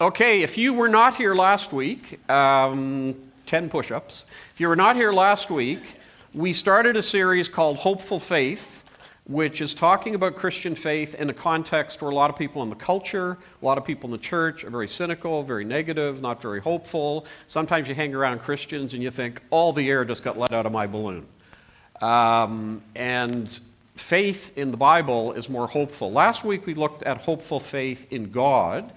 Okay, if you were not here last week, um, 10 push ups. If you were not here last week, we started a series called Hopeful Faith, which is talking about Christian faith in a context where a lot of people in the culture, a lot of people in the church are very cynical, very negative, not very hopeful. Sometimes you hang around Christians and you think, all the air just got let out of my balloon. Um, and faith in the Bible is more hopeful. Last week we looked at hopeful faith in God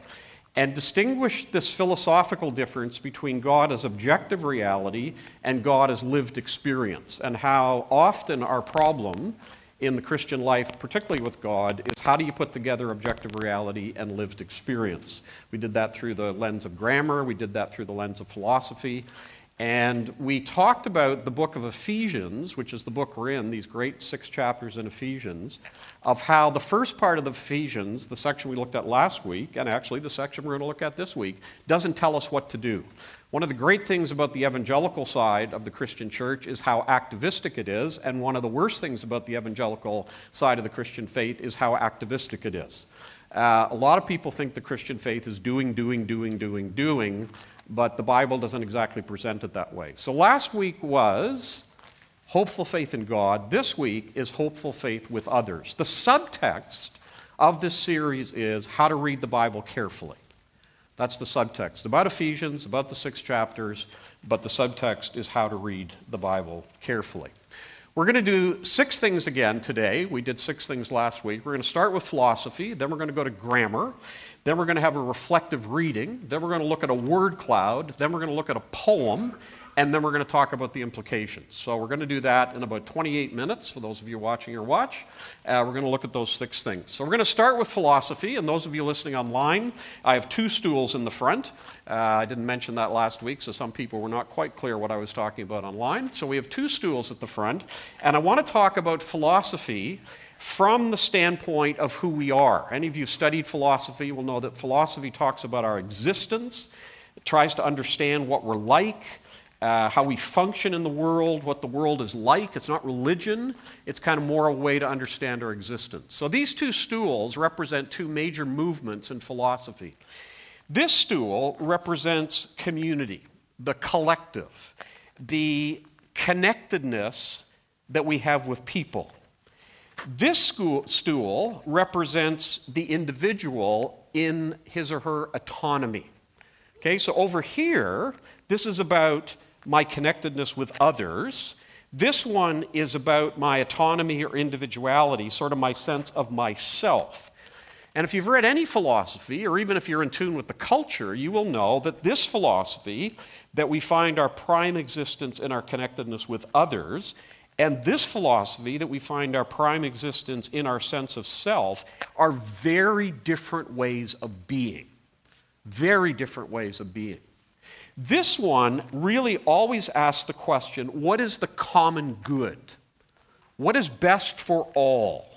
and distinguish this philosophical difference between God as objective reality and God as lived experience, and how often our problem in the Christian life, particularly with God, is how do you put together objective reality and lived experience? We did that through the lens of grammar, we did that through the lens of philosophy, and we talked about the book of Ephesians, which is the book we're in, these great six chapters in Ephesians, of how the first part of the Ephesians, the section we looked at last week, and actually the section we're going to look at this week, doesn't tell us what to do. One of the great things about the evangelical side of the Christian church is how activistic it is, and one of the worst things about the evangelical side of the Christian faith is how activistic it is. Uh, a lot of people think the Christian faith is doing, doing, doing, doing, doing, but the Bible doesn't exactly present it that way. So last week was hopeful faith in God. This week is hopeful faith with others. The subtext of this series is how to read the Bible carefully. That's the subtext. About Ephesians, about the six chapters, but the subtext is how to read the Bible carefully. We're going to do six things again today. We did six things last week. We're going to start with philosophy, then we're going to go to grammar, then we're going to have a reflective reading. Then we're going to look at a word cloud. Then we're going to look at a poem. And then we're going to talk about the implications. So we're going to do that in about 28 minutes for those of you watching your watch. Uh, we're going to look at those six things. So we're going to start with philosophy. And those of you listening online, I have two stools in the front. Uh, I didn't mention that last week, so some people were not quite clear what I was talking about online. So we have two stools at the front. And I want to talk about philosophy from the standpoint of who we are. Any of you who studied philosophy will know that philosophy talks about our existence, it tries to understand what we're like. Uh, how we function in the world, what the world is like. It's not religion, it's kind of more a way to understand our existence. So these two stools represent two major movements in philosophy. This stool represents community, the collective, the connectedness that we have with people. This school, stool represents the individual in his or her autonomy. Okay, so over here, this is about my connectedness with others. This one is about my autonomy or individuality, sort of my sense of myself. And if you've read any philosophy, or even if you're in tune with the culture, you will know that this philosophy, that we find our prime existence in our connectedness with others, and this philosophy that we find our prime existence in our sense of self are very different ways of being. Very different ways of being. This one really always asks the question what is the common good? What is best for all?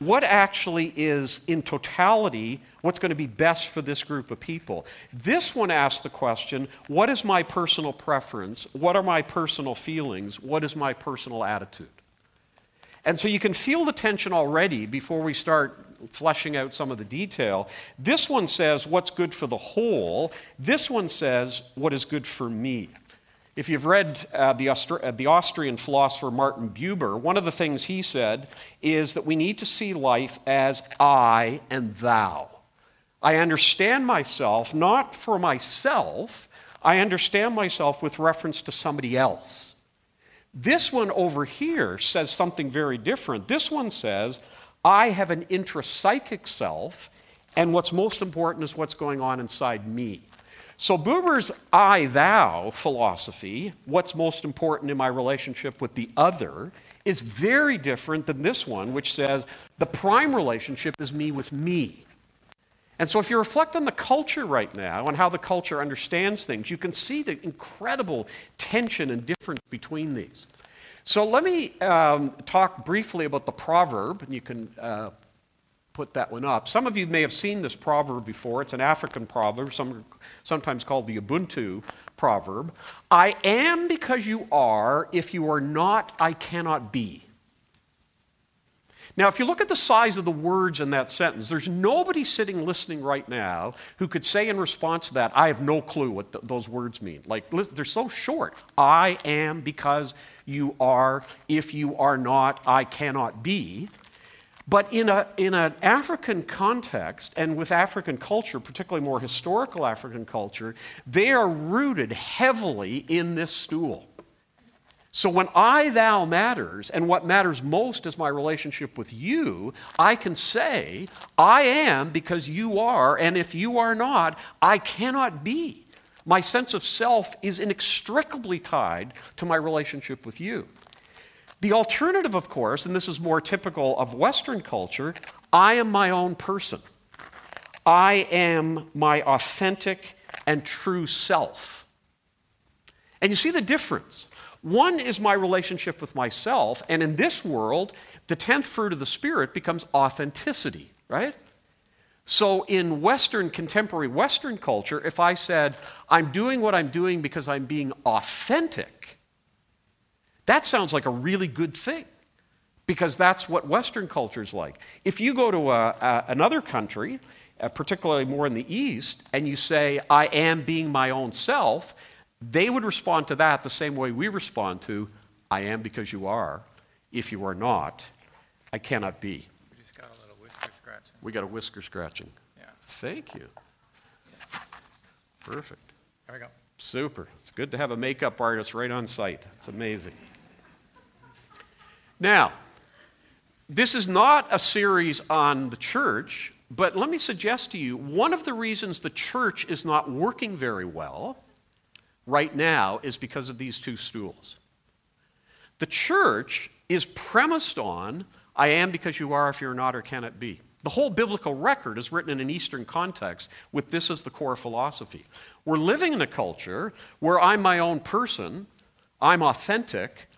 What actually is, in totality, what's going to be best for this group of people. This one asks the question what is my personal preference? What are my personal feelings? What is my personal attitude? And so you can feel the tension already before we start fleshing out some of the detail. This one says what's good for the whole, this one says what is good for me. If you've read uh, the, Austri- uh, the Austrian philosopher Martin Buber, one of the things he said is that we need to see life as I and thou. I understand myself not for myself, I understand myself with reference to somebody else. This one over here says something very different. This one says, I have an intrapsychic self, and what's most important is what's going on inside me. So, Buber's I thou philosophy, what's most important in my relationship with the other, is very different than this one, which says the prime relationship is me with me. And so, if you reflect on the culture right now and how the culture understands things, you can see the incredible tension and difference between these. So, let me um, talk briefly about the proverb, and you can uh, put that one up. Some of you may have seen this proverb before. It's an African proverb, some, sometimes called the Ubuntu proverb. I am because you are. If you are not, I cannot be. Now, if you look at the size of the words in that sentence, there's nobody sitting listening right now who could say in response to that, I have no clue what th- those words mean. Like, they're so short. I am because you are. If you are not, I cannot be. But in, a, in an African context and with African culture, particularly more historical African culture, they are rooted heavily in this stool. So when I thou matters, and what matters most is my relationship with you, I can say, I am because you are, and if you are not, I cannot be. My sense of self is inextricably tied to my relationship with you. The alternative, of course, and this is more typical of Western culture, I am my own person. I am my authentic and true self. And you see the difference. One is my relationship with myself, and in this world, the tenth fruit of the Spirit becomes authenticity, right? So, in Western, contemporary Western culture, if I said, I'm doing what I'm doing because I'm being authentic, that sounds like a really good thing because that's what Western culture is like. If you go to a, a, another country, uh, particularly more in the East, and you say, I am being my own self, they would respond to that the same way we respond to, I am because you are. If you are not, I cannot be. We just got a little whisker scratching. We got a whisker scratching. Yeah. Thank you. Perfect. There we go. Super. It's good to have a makeup artist right on site. It's amazing. Now, this is not a series on the church, but let me suggest to you one of the reasons the church is not working very well right now is because of these two stools. The church is premised on I am because you are, if you're not, or cannot be. The whole biblical record is written in an Eastern context with this as the core philosophy. We're living in a culture where I'm my own person, I'm authentic,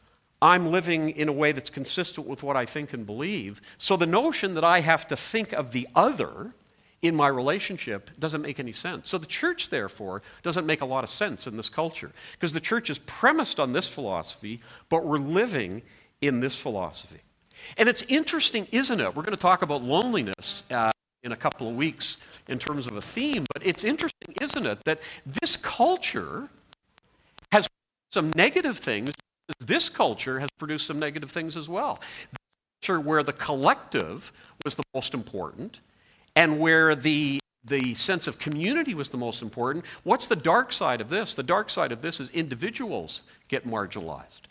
I'm living in a way that's consistent with what I think and believe. So the notion that I have to think of the other in my relationship doesn't make any sense. So the church, therefore, doesn't make a lot of sense in this culture because the church is premised on this philosophy, but we're living in this philosophy. And it's interesting, isn't it? We're going to talk about loneliness uh, in a couple of weeks in terms of a theme, but it's interesting, isn't it, that this culture has some negative things. This culture has produced some negative things as well. The culture where the collective was the most important and where the the sense of community was the most important. What's the dark side of this? The dark side of this is individuals get marginalized.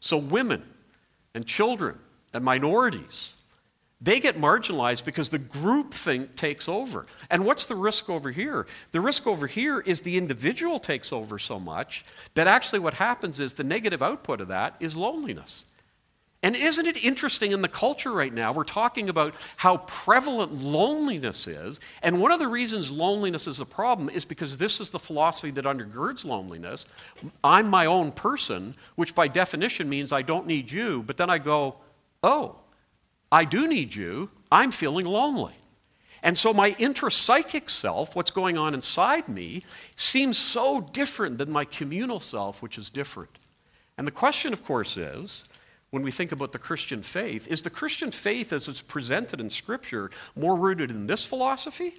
So women and children and minorities, they get marginalized because the group thing takes over. And what's the risk over here? The risk over here is the individual takes over so much that actually what happens is the negative output of that is loneliness. And isn't it interesting in the culture right now? We're talking about how prevalent loneliness is. And one of the reasons loneliness is a problem is because this is the philosophy that undergirds loneliness. I'm my own person, which by definition means I don't need you. But then I go, oh, I do need you. I'm feeling lonely. And so my intrapsychic self, what's going on inside me, seems so different than my communal self, which is different. And the question, of course, is when we think about the Christian faith is the Christian faith as it's presented in Scripture more rooted in this philosophy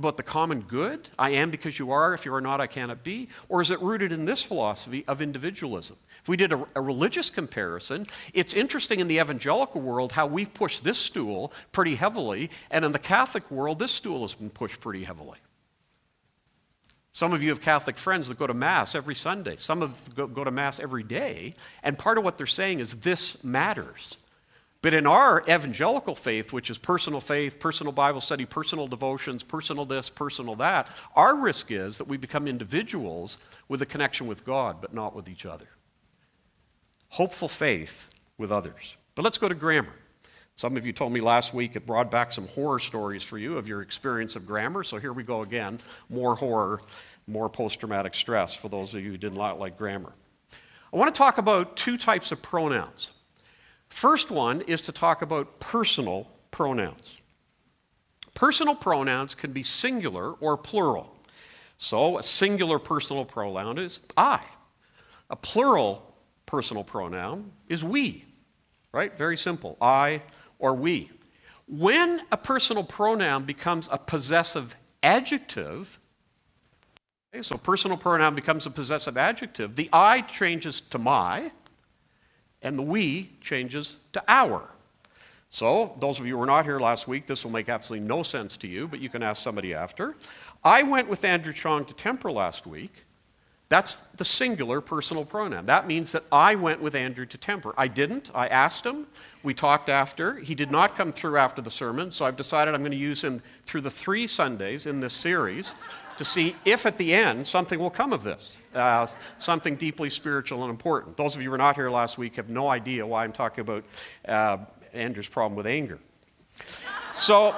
about the common good? I am because you are, if you are not, I cannot be? Or is it rooted in this philosophy of individualism? If we did a, a religious comparison, it's interesting in the evangelical world how we've pushed this stool pretty heavily, and in the Catholic world, this stool has been pushed pretty heavily. Some of you have Catholic friends that go to Mass every Sunday. Some of them go to Mass every day. And part of what they're saying is this matters. But in our evangelical faith, which is personal faith, personal Bible study, personal devotions, personal this, personal that, our risk is that we become individuals with a connection with God, but not with each other. Hopeful faith with others. But let's go to grammar. Some of you told me last week it brought back some horror stories for you of your experience of grammar. So here we go again. More horror, more post traumatic stress for those of you who did not like grammar. I want to talk about two types of pronouns. First one is to talk about personal pronouns. Personal pronouns can be singular or plural. So a singular personal pronoun is I. A plural personal pronoun is we. Right? Very simple. I, or we. When a personal pronoun becomes a possessive adjective, okay, so personal pronoun becomes a possessive adjective, the I changes to my, and the we changes to our. So, those of you who were not here last week, this will make absolutely no sense to you, but you can ask somebody after. I went with Andrew Chong to Temper last week. That's the singular personal pronoun. That means that I went with Andrew to Temper. I didn't. I asked him. We talked after. He did not come through after the sermon, so I've decided I'm going to use him through the three Sundays in this series to see if at the end something will come of this, uh, something deeply spiritual and important. Those of you who were not here last week have no idea why I'm talking about uh, Andrew's problem with anger. So,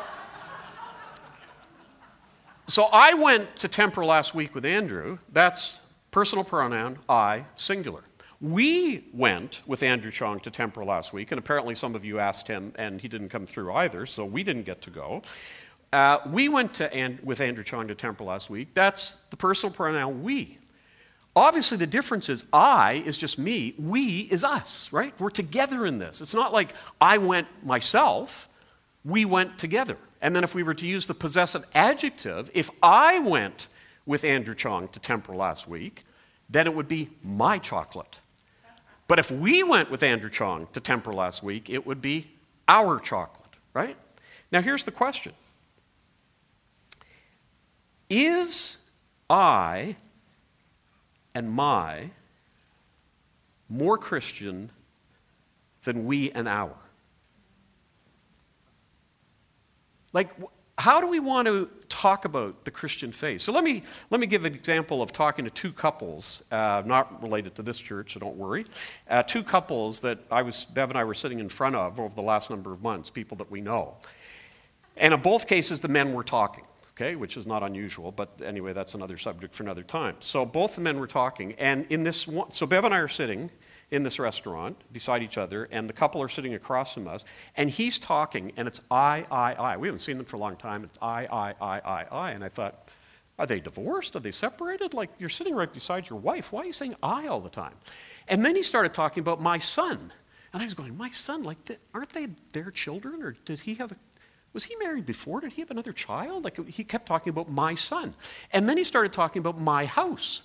so I went to Temper last week with Andrew. That's personal pronoun, I, singular. We went with Andrew Chong to Temper last week, and apparently some of you asked him, and he didn't come through either, so we didn't get to go. Uh, we went to and, with Andrew Chong to Temper last week. That's the personal pronoun we. Obviously, the difference is I is just me, we is us, right? We're together in this. It's not like I went myself, we went together. And then if we were to use the possessive adjective, if I went with Andrew Chong to Temper last week, then it would be my chocolate. But if we went with Andrew Chong to Temper last week, it would be our chocolate, right? Now, here's the question Is I and my more Christian than we and our? Like, how do we want to talk about the Christian faith? So let me, let me give an example of talking to two couples, uh, not related to this church, so don't worry. Uh, two couples that I was, Bev and I were sitting in front of over the last number of months, people that we know. And in both cases, the men were talking okay, which is not unusual, but anyway, that's another subject for another time. So both the men were talking, and in this one, so Bev and I are sitting in this restaurant beside each other, and the couple are sitting across from us, and he's talking, and it's I, I, I. We haven't seen them for a long time. It's I, I, I, I, I. And I thought, are they divorced? Are they separated? Like, you're sitting right beside your wife. Why are you saying I all the time? And then he started talking about my son. And I was going, my son, like, aren't they their children? Or did he have a was he married before? Did he have another child? Like he kept talking about my son. And then he started talking about my house.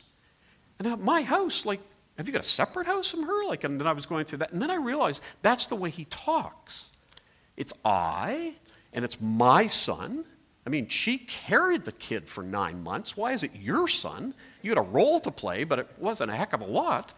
And now, my house, like, have you got a separate house from her? Like, and then I was going through that. And then I realized that's the way he talks. It's I, and it's my son. I mean, she carried the kid for nine months. Why is it your son? You had a role to play, but it wasn't a heck of a lot.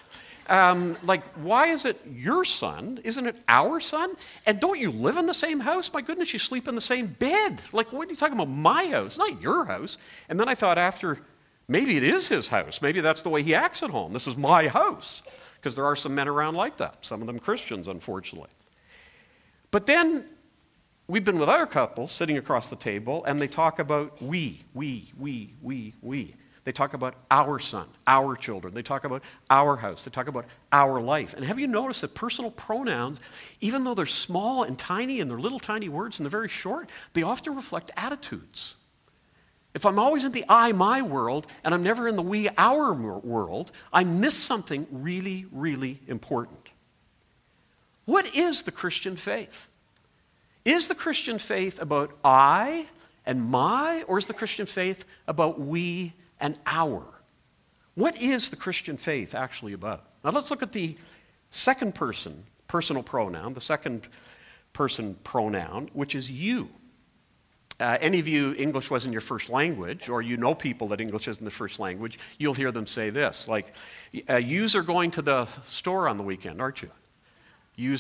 Um, like, why is it your son? Isn't it our son? And don't you live in the same house? My goodness, you sleep in the same bed. Like, what are you talking about? My house, not your house. And then I thought, after, maybe it is his house. Maybe that's the way he acts at home. This is my house. Because there are some men around like that, some of them Christians, unfortunately. But then we've been with other couples sitting across the table, and they talk about we, we, we, we, we. They talk about our son, our children. They talk about our house. They talk about our life. And have you noticed that personal pronouns, even though they're small and tiny and they're little tiny words and they're very short, they often reflect attitudes. If I'm always in the I, my world, and I'm never in the we, our world, I miss something really, really important. What is the Christian faith? Is the Christian faith about I and my, or is the Christian faith about we and our. What is the Christian faith actually about? Now let's look at the second person personal pronoun, the second person pronoun, which is you. Uh, any of you, English wasn't your first language, or you know people that English isn't the first language, you'll hear them say this like, uh, Yous are going to the store on the weekend, aren't you?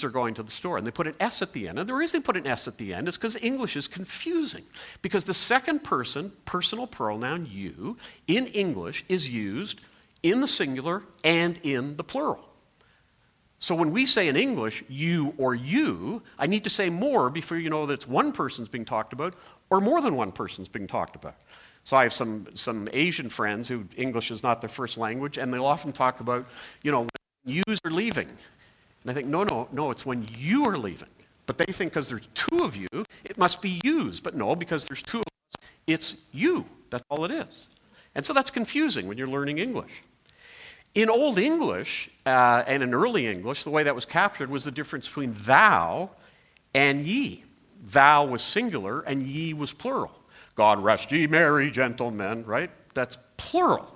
Are going to the store. And they put an S at the end. And the reason they put an S at the end is because English is confusing. Because the second person personal pronoun you in English is used in the singular and in the plural. So when we say in English you or you, I need to say more before you know that it's one person's being talked about or more than one person's being talked about. So I have some, some Asian friends who English is not their first language, and they'll often talk about, you know, yous are leaving. And I think, no, no, no, it's when you are leaving. But they think because there's two of you, it must be yous. But no, because there's two of us, it's you. That's all it is. And so that's confusing when you're learning English. In Old English uh, and in early English, the way that was captured was the difference between thou and ye. Thou was singular and ye was plural. God rest ye merry gentlemen, right? That's plural.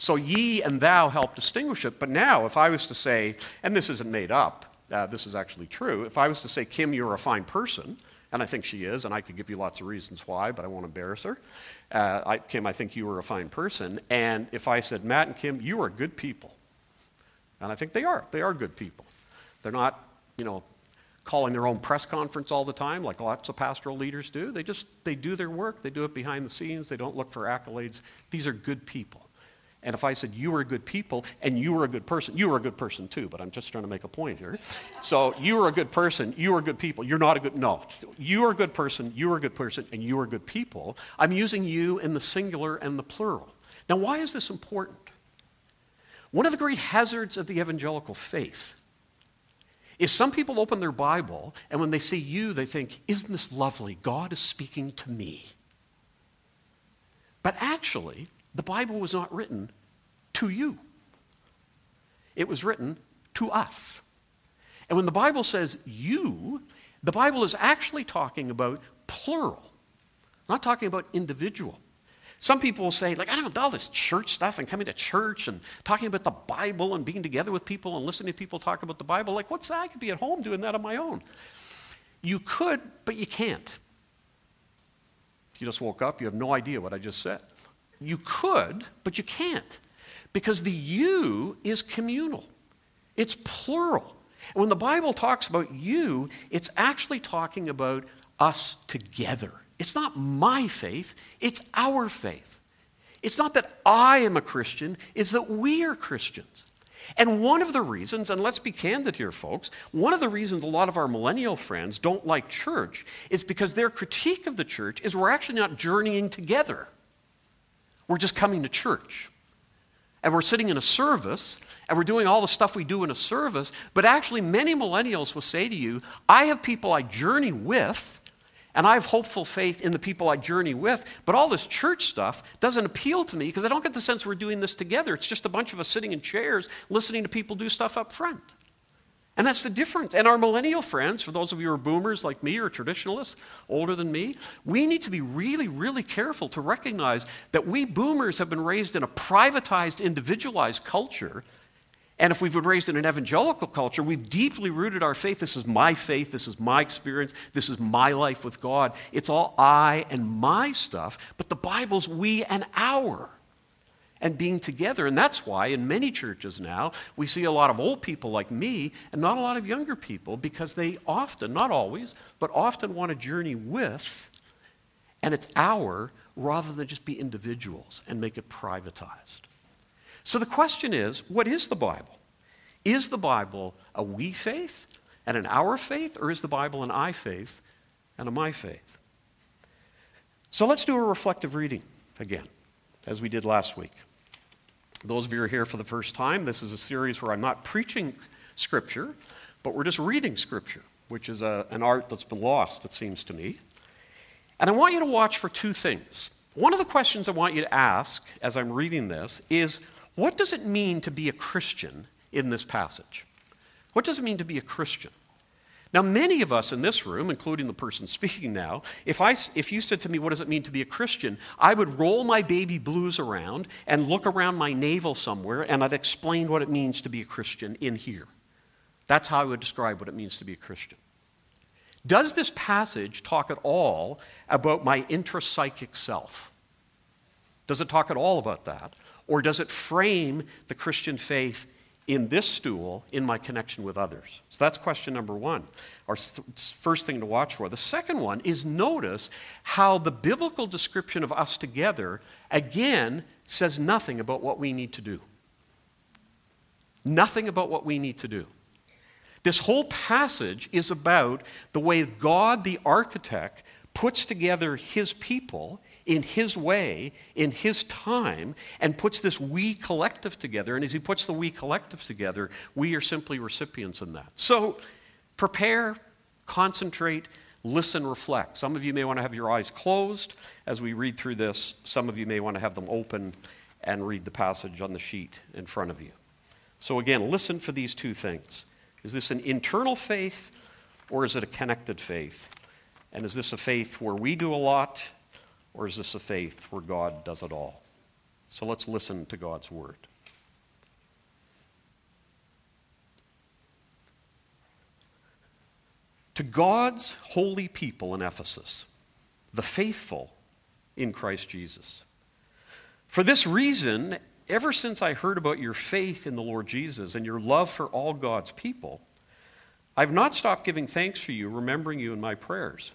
So ye and thou help distinguish it. But now, if I was to say, and this isn't made up, uh, this is actually true, if I was to say, Kim, you're a fine person, and I think she is, and I could give you lots of reasons why, but I won't embarrass her. Uh, I, Kim, I think you are a fine person. And if I said, Matt and Kim, you are good people, and I think they are, they are good people. They're not, you know, calling their own press conference all the time like lots of pastoral leaders do. They just, they do their work, they do it behind the scenes, they don't look for accolades. These are good people. And if I said, You are a good people and you are a good person, you are a good person too, but I'm just trying to make a point here. So you are a good person, you are good people, you're not a good, no. You are a good person, you are a good person, and you are good people. I'm using you in the singular and the plural. Now, why is this important? One of the great hazards of the evangelical faith is some people open their Bible and when they see you, they think, Isn't this lovely? God is speaking to me. But actually, the Bible was not written to you, it was written to us. And when the Bible says you, the Bible is actually talking about plural, not talking about individual. Some people will say, like, I don't know, all this church stuff and coming to church and talking about the Bible and being together with people and listening to people talk about the Bible. Like, what's that? I could be at home doing that on my own. You could, but you can't. You just woke up, you have no idea what I just said. You could, but you can't. Because the you is communal, it's plural. When the Bible talks about you, it's actually talking about us together. It's not my faith, it's our faith. It's not that I am a Christian, it's that we are Christians. And one of the reasons, and let's be candid here, folks, one of the reasons a lot of our millennial friends don't like church is because their critique of the church is we're actually not journeying together. We're just coming to church. And we're sitting in a service and we're doing all the stuff we do in a service. But actually, many millennials will say to you, I have people I journey with, and I have hopeful faith in the people I journey with. But all this church stuff doesn't appeal to me because I don't get the sense we're doing this together. It's just a bunch of us sitting in chairs listening to people do stuff up front. And that's the difference. And our millennial friends, for those of you who are boomers like me or traditionalists, older than me, we need to be really, really careful to recognize that we boomers have been raised in a privatized, individualized culture. And if we've been raised in an evangelical culture, we've deeply rooted our faith. This is my faith. This is my experience. This is my life with God. It's all I and my stuff. But the Bible's we and our and being together. And that's why in many churches now, we see a lot of old people like me and not a lot of younger people because they often, not always, but often want to journey with, and it's our rather than just be individuals and make it privatized. So the question is what is the Bible? Is the Bible a we faith and an our faith, or is the Bible an I faith and a my faith? So let's do a reflective reading again, as we did last week. Those of you who are here for the first time, this is a series where I'm not preaching Scripture, but we're just reading Scripture, which is a, an art that's been lost, it seems to me. And I want you to watch for two things. One of the questions I want you to ask as I'm reading this is what does it mean to be a Christian in this passage? What does it mean to be a Christian? Now, many of us in this room, including the person speaking now, if, I, if you said to me, What does it mean to be a Christian? I would roll my baby blues around and look around my navel somewhere, and I'd explain what it means to be a Christian in here. That's how I would describe what it means to be a Christian. Does this passage talk at all about my intrapsychic self? Does it talk at all about that? Or does it frame the Christian faith in this stool in my connection with others? So that's question number one, our first thing to watch for. The second one is notice how the biblical description of us together, again, says nothing about what we need to do. Nothing about what we need to do. This whole passage is about the way God, the architect, puts together his people in his way, in his time, and puts this we collective together. And as he puts the we collective together, we are simply recipients in that. So prepare, concentrate, listen, reflect. Some of you may want to have your eyes closed as we read through this. Some of you may want to have them open and read the passage on the sheet in front of you. So again, listen for these two things. Is this an internal faith Or is it a connected faith? And is this a faith where we do a lot, or is this a faith where God does it all? So let's listen to God's word. To God's holy people in Ephesus, the faithful in Christ Jesus. For this reason, ever since I heard about your faith in the Lord Jesus and your love for all God's people, I've not stopped giving thanks for you, remembering you in my prayers.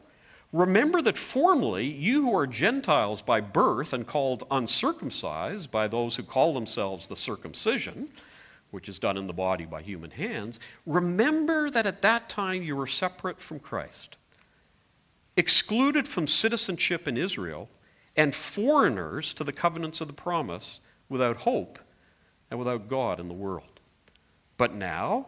Remember that formerly you who are Gentiles by birth and called uncircumcised by those who call themselves the circumcision, which is done in the body by human hands, remember that at that time you were separate from Christ, excluded from citizenship in Israel, and foreigners to the covenants of the promise, without hope and without God in the world. But now,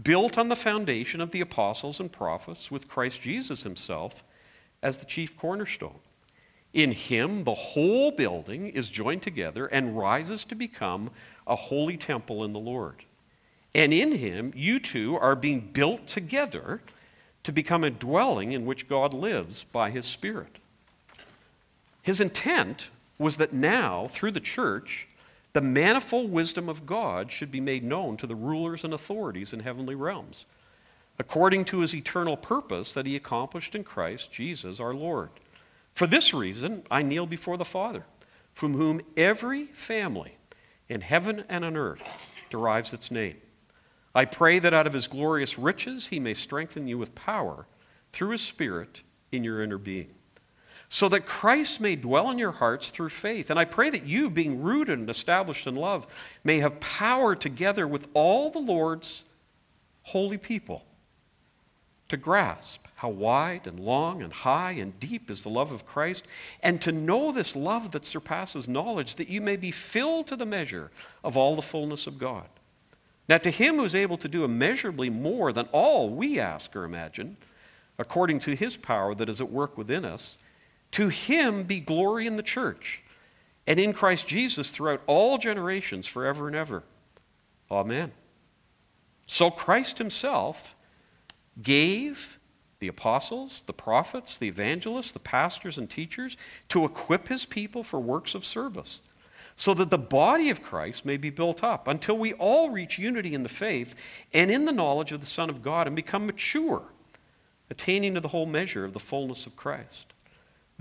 built on the foundation of the apostles and prophets, with Christ Jesus himself as the chief cornerstone. In him, the whole building is joined together and rises to become a holy temple in the Lord. And in him, you two are being built together to become a dwelling in which God lives by his Spirit. His intent was that now, through the church, the manifold wisdom of God should be made known to the rulers and authorities in heavenly realms, according to his eternal purpose that he accomplished in Christ Jesus our Lord. For this reason, I kneel before the Father, from whom every family in heaven and on earth derives its name. I pray that out of his glorious riches he may strengthen you with power through his Spirit in your inner being so that Christ may dwell in your hearts through faith. And I pray that you, being rooted and established in love, may have power together with all the Lord's holy people to grasp how wide and long and high and deep is the love of Christ, and to know this love that surpasses knowledge, that you may be filled to the measure of all the fullness of God. Now, to him who is able to do immeasurably more than all we ask or imagine, according to his power that is at work within us, to him be glory in the church and in Christ Jesus throughout all generations, forever and ever. Amen. So Christ himself gave the apostles, the prophets, the evangelists, the pastors, and teachers to equip his people for works of service, so that the body of Christ may be built up until we all reach unity in the faith and in the knowledge of the Son of God and become mature, attaining to the whole measure of the fullness of Christ.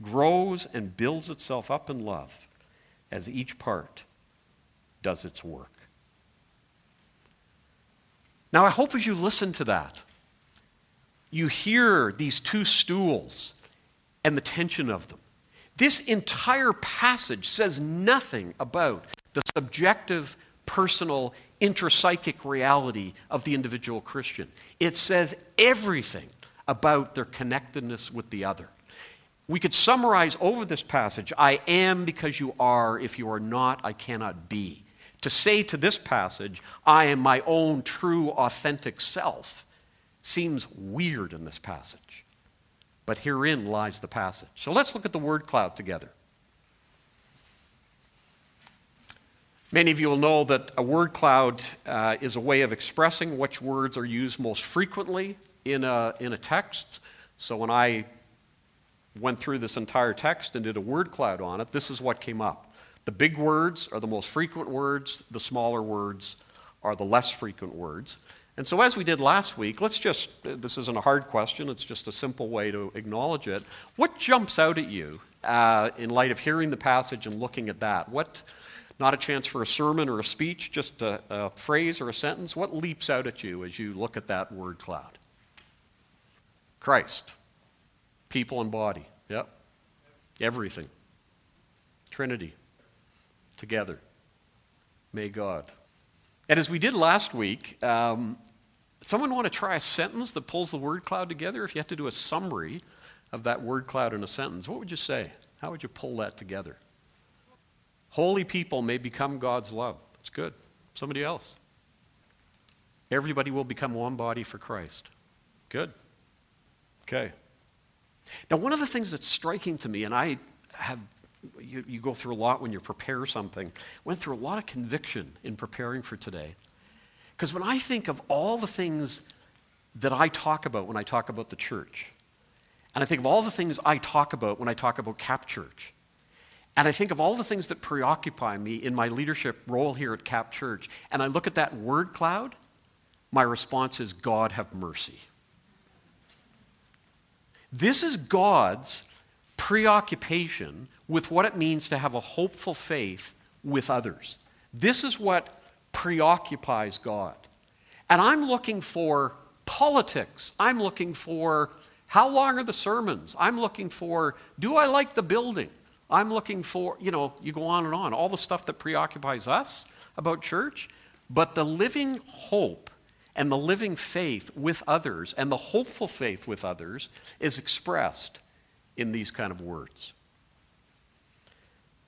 grows and builds itself up in love as each part does its work. Now, I hope as you listen to that, you hear these two stools and the tension of them. This entire passage says nothing about the subjective, personal, intrapsychic reality of the individual Christian. It says everything about their connectedness with the other. We could summarize over this passage I am because you are. If you are not, I cannot be. To say to this passage, I am my own true, authentic self, seems weird in this passage. But herein lies the passage. So let's look at the word cloud together. Many of you will know that a word cloud uh, is a way of expressing which words are used most frequently in a, in a text. So when I went through this entire text and did a word cloud on it, this is what came up. The big words are the most frequent words, the smaller words are the less frequent words. And so, as we did last week, let's just, this isn't a hard question, it's just a simple way to acknowledge it. What jumps out at you uh, in light of hearing the passage and looking at that? What, not a chance for a sermon or a speech, just a, a phrase or a sentence, what leaps out at you as you look at that word cloud? Christ, people and body, yep, everything, Trinity, together. May God. And as we did last week, um, someone want to try a sentence that pulls the word cloud together? If you had to do a summary of that word cloud in a sentence, what would you say? How would you pull that together? Holy people may become God's love. It's good. Somebody else. Everybody will become one body for Christ. Good. Okay. Now, one of the things that's striking to me, and I have you, you go through a lot when you prepare something. Went through a lot of conviction in preparing for today. Because when I think of all the things that I talk about when I talk about the church, and I think of all the things I talk about when I talk about Cap Church, and I think of all the things that preoccupy me in my leadership role here at Cap Church, and I look at that word cloud, my response is God have mercy. This is God's preoccupation with what it means to have a hopeful faith with others. This is what preoccupies God. And I'm looking for politics. I'm looking for how long are the sermons? I'm looking for do I like the building? I'm looking for, you know, you go on and on, all the stuff that preoccupies us about church. But the living hope and the living faith with others and the hopeful faith with others is expressed in these kind of words.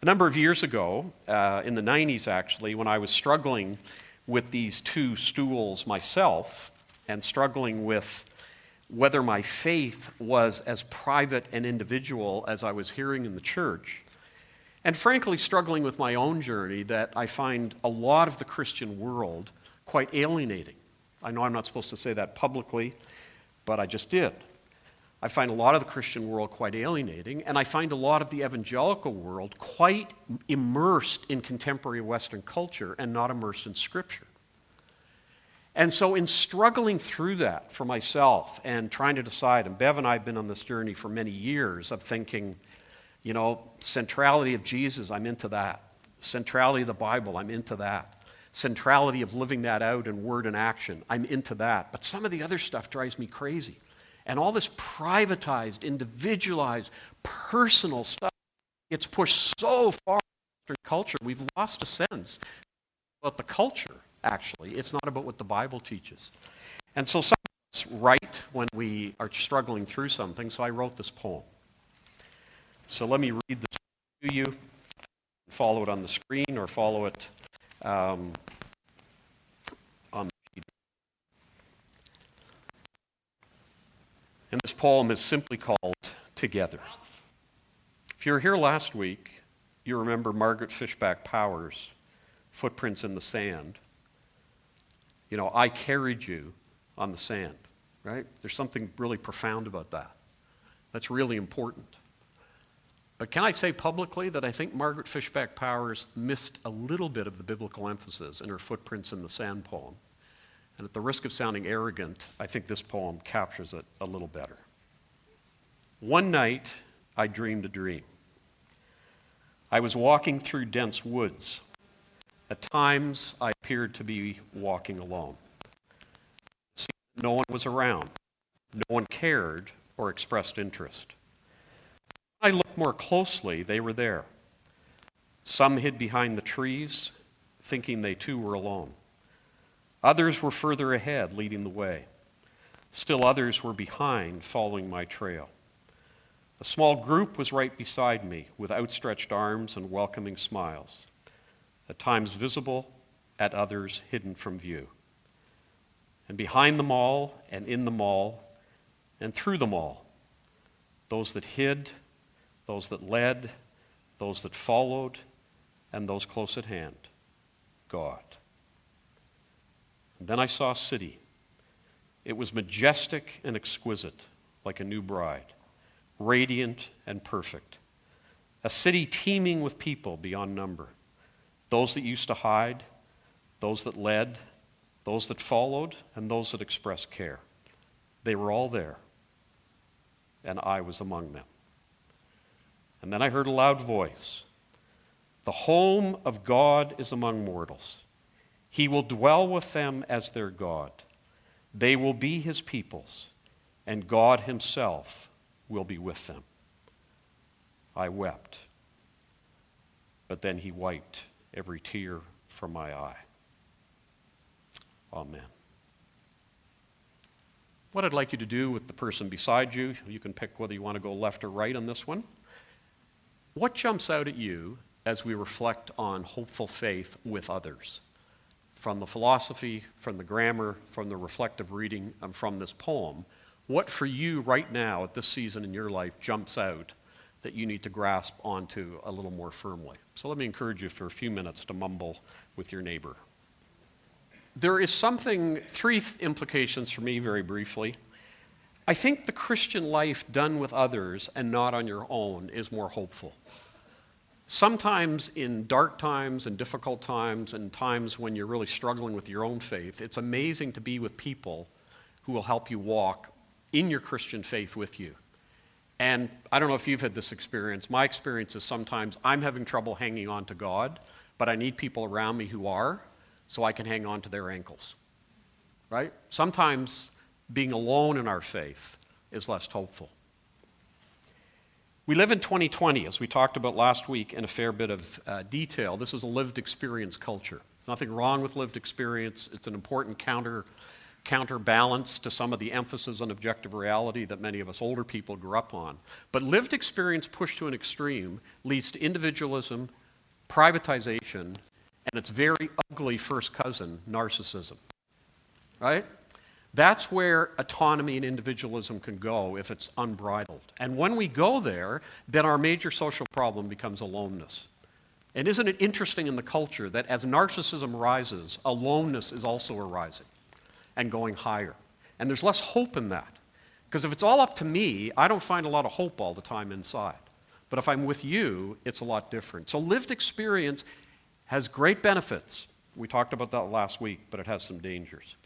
A number of years ago, uh, in the 90s actually, when I was struggling with these two stools myself and struggling with whether my faith was as private and individual as I was hearing in the church, and frankly, struggling with my own journey that I find a lot of the Christian world quite alienating. I know I'm not supposed to say that publicly, but I just did. I find a lot of the Christian world quite alienating, and I find a lot of the evangelical world quite immersed in contemporary Western culture and not immersed in Scripture. And so, in struggling through that for myself and trying to decide, and Bev and I have been on this journey for many years of thinking, you know, centrality of Jesus, I'm into that. Centrality of the Bible, I'm into that. Centrality of living that out in word and action, I'm into that. But some of the other stuff drives me crazy. And all this privatized, individualized, personal stuff gets pushed so far in culture, we've lost a sense about the culture, actually. It's not about what the Bible teaches. And so some of us write when we are struggling through something, so I wrote this poem. So let me read this to you. Follow it on the screen or follow it um, And this poem is simply called Together. If you were here last week, you remember Margaret Fishback Powers' Footprints in the Sand. You know, I carried you on the sand, right? There's something really profound about that. That's really important. But can I say publicly that I think Margaret Fishback Powers missed a little bit of the biblical emphasis in her Footprints in the Sand poem? And at the risk of sounding arrogant, I think this poem captures it a little better. One night, I dreamed a dream. I was walking through dense woods. At times, I appeared to be walking alone. No one was around. No one cared or expressed interest. When I looked more closely, they were there. Some hid behind the trees, thinking they too were alone. Others were further ahead, leading the way. Still others were behind, following my trail. A small group was right beside me, with outstretched arms and welcoming smiles, at times visible, at others hidden from view. And behind them all, and in them all, and through them all, those that hid, those that led, those that followed, and those close at hand God. And then I saw a city. It was majestic and exquisite, like a new bride, radiant and perfect. A city teeming with people beyond number. Those that used to hide, those that led, those that followed, and those that expressed care. They were all there, and I was among them. And then I heard a loud voice The home of God is among mortals. He will dwell with them as their God. They will be his peoples, and God himself will be with them. I wept, but then he wiped every tear from my eye. Amen. What I'd like you to do with the person beside you, you can pick whether you want to go left or right on this one. What jumps out at you as we reflect on hopeful faith with others? From the philosophy, from the grammar, from the reflective reading, and from this poem, what for you right now at this season in your life jumps out that you need to grasp onto a little more firmly? So let me encourage you for a few minutes to mumble with your neighbor. There is something, three implications for me very briefly. I think the Christian life done with others and not on your own is more hopeful. Sometimes in dark times and difficult times and times when you're really struggling with your own faith, it's amazing to be with people who will help you walk in your Christian faith with you. And I don't know if you've had this experience. My experience is sometimes I'm having trouble hanging on to God, but I need people around me who are so I can hang on to their ankles. Right? Sometimes being alone in our faith is less hopeful. We live in 2020, as we talked about last week in a fair bit of uh, detail. This is a lived experience culture. There's nothing wrong with lived experience. It's an important counter, counterbalance to some of the emphasis on objective reality that many of us older people grew up on. But lived experience pushed to an extreme leads to individualism, privatization, and its very ugly first cousin, narcissism. Right? That's where autonomy and individualism can go if it's unbridled. And when we go there, then our major social problem becomes aloneness. And isn't it interesting in the culture that as narcissism rises, aloneness is also arising and going higher? And there's less hope in that. Because if it's all up to me, I don't find a lot of hope all the time inside. But if I'm with you, it's a lot different. So lived experience has great benefits. We talked about that last week, but it has some dangers.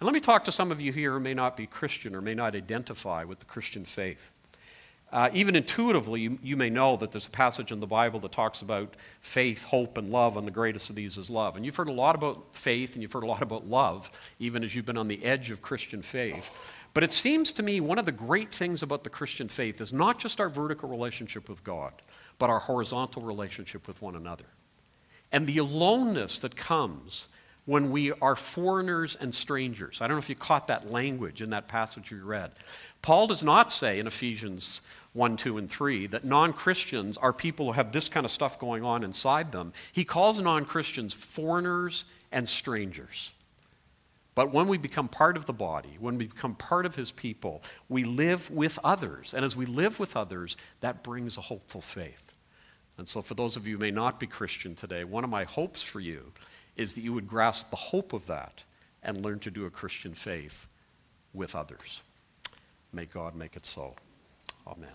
And let me talk to some of you here who may not be Christian or may not identify with the Christian faith. Uh, even intuitively, you, you, may know that there's a passage in the Bible that talks about faith, hope, and love, and the greatest of these is love. And you've heard a lot about faith and you've heard a lot about love, even as you've been on the edge of Christian faith. But it seems to me one of the great things about the Christian faith is not just our vertical relationship with God, but our horizontal relationship with one another and the aloneness that comes when we are foreigners and strangers. I don't know if you caught that language in that passage you read. Paul does not say in Ephesians 1, 2, and 3 that non Christians are people who have this kind of stuff going on inside them. He calls non Christians foreigners and strangers. But when we become part of the body, when we become part of his people, we live with others. And as we live with others, that brings a hopeful faith. And so, for those of you who may not be Christian today, one of my hopes for you is that you would grasp the hope of that and learn to do a Christian faith with others. May God make it so. Amen.